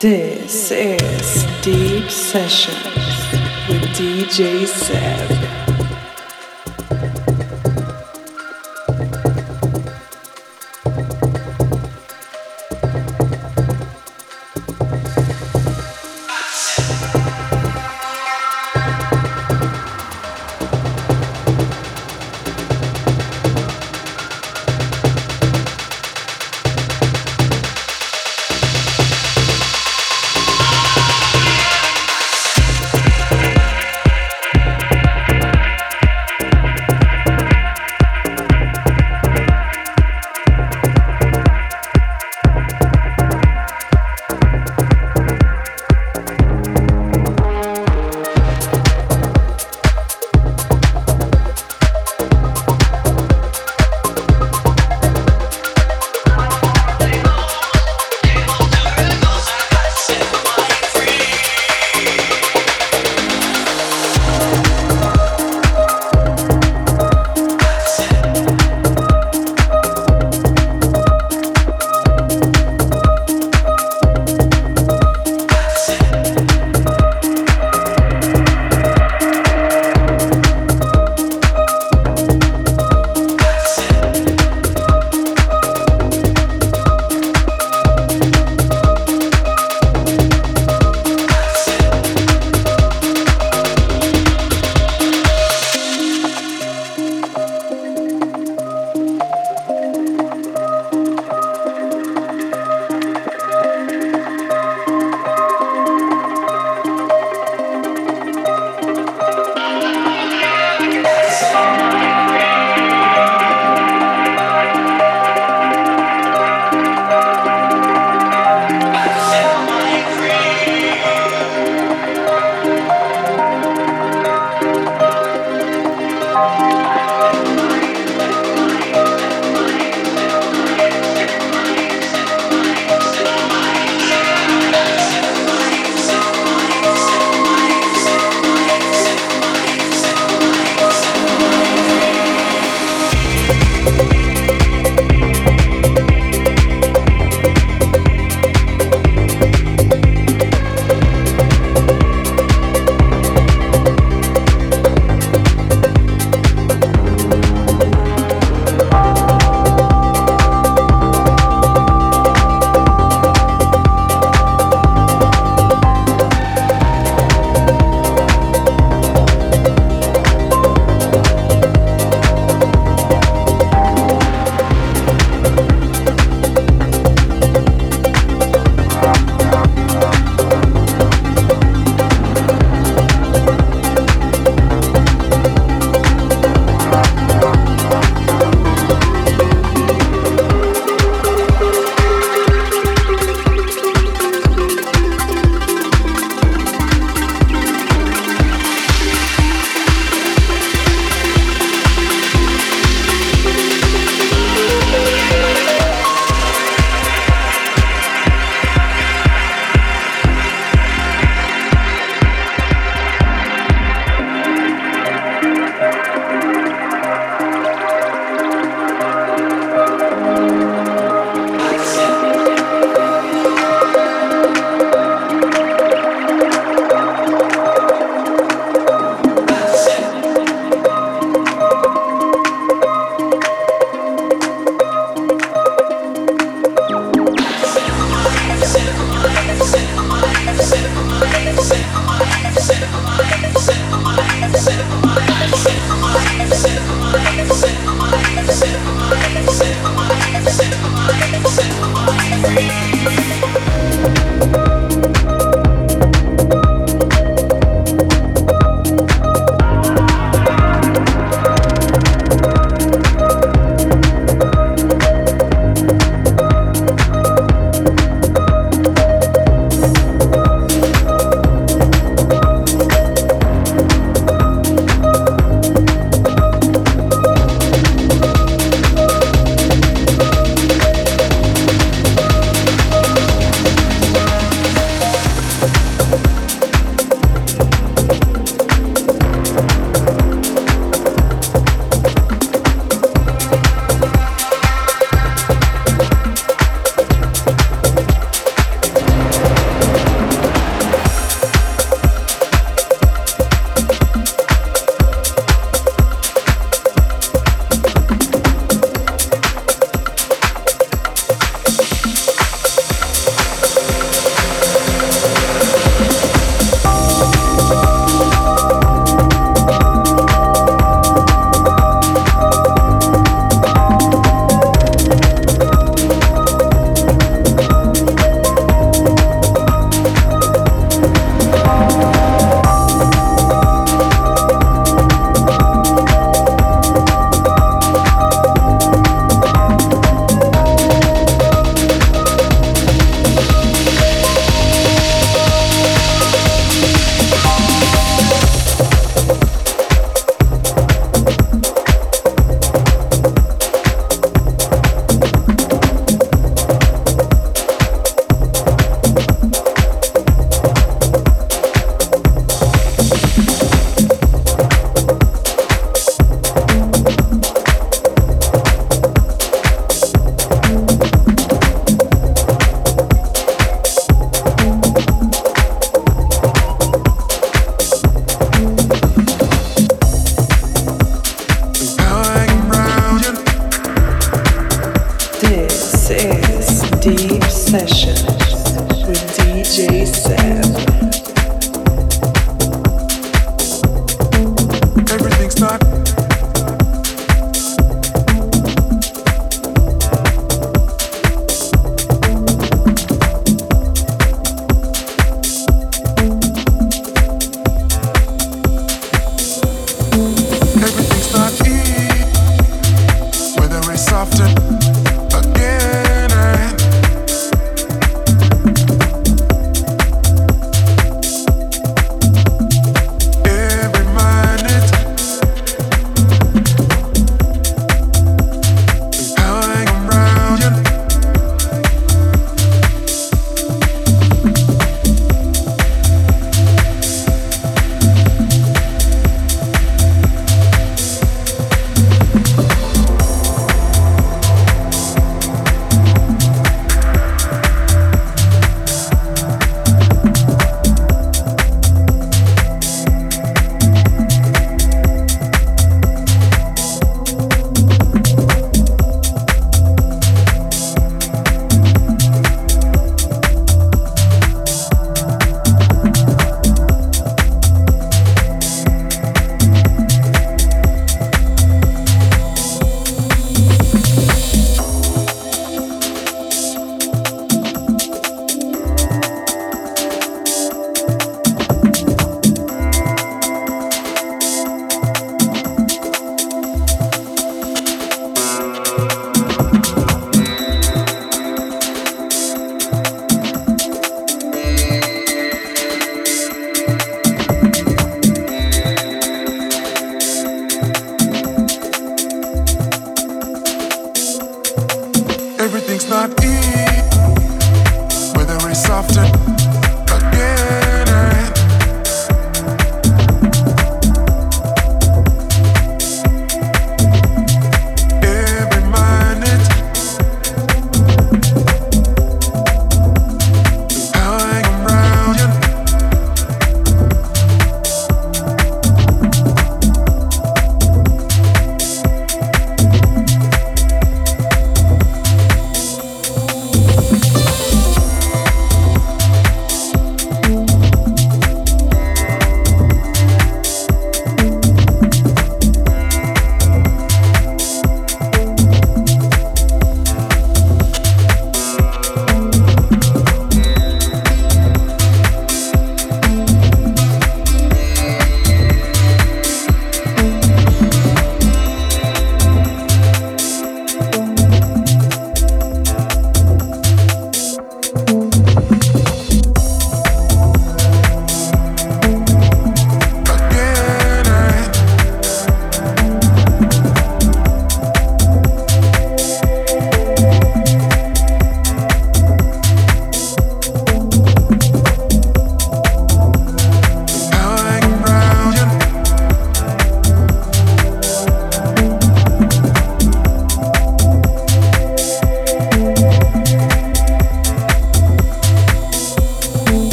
This is Deep Sessions with DJ Seb.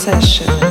session.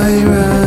I run.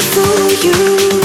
For you.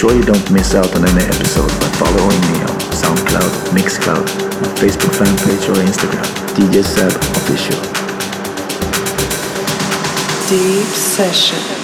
Sure you don't miss out on any episode by following me on SoundCloud, Mixcloud, my Facebook fan page or Instagram, DJ Seb Official. Deep Sessions.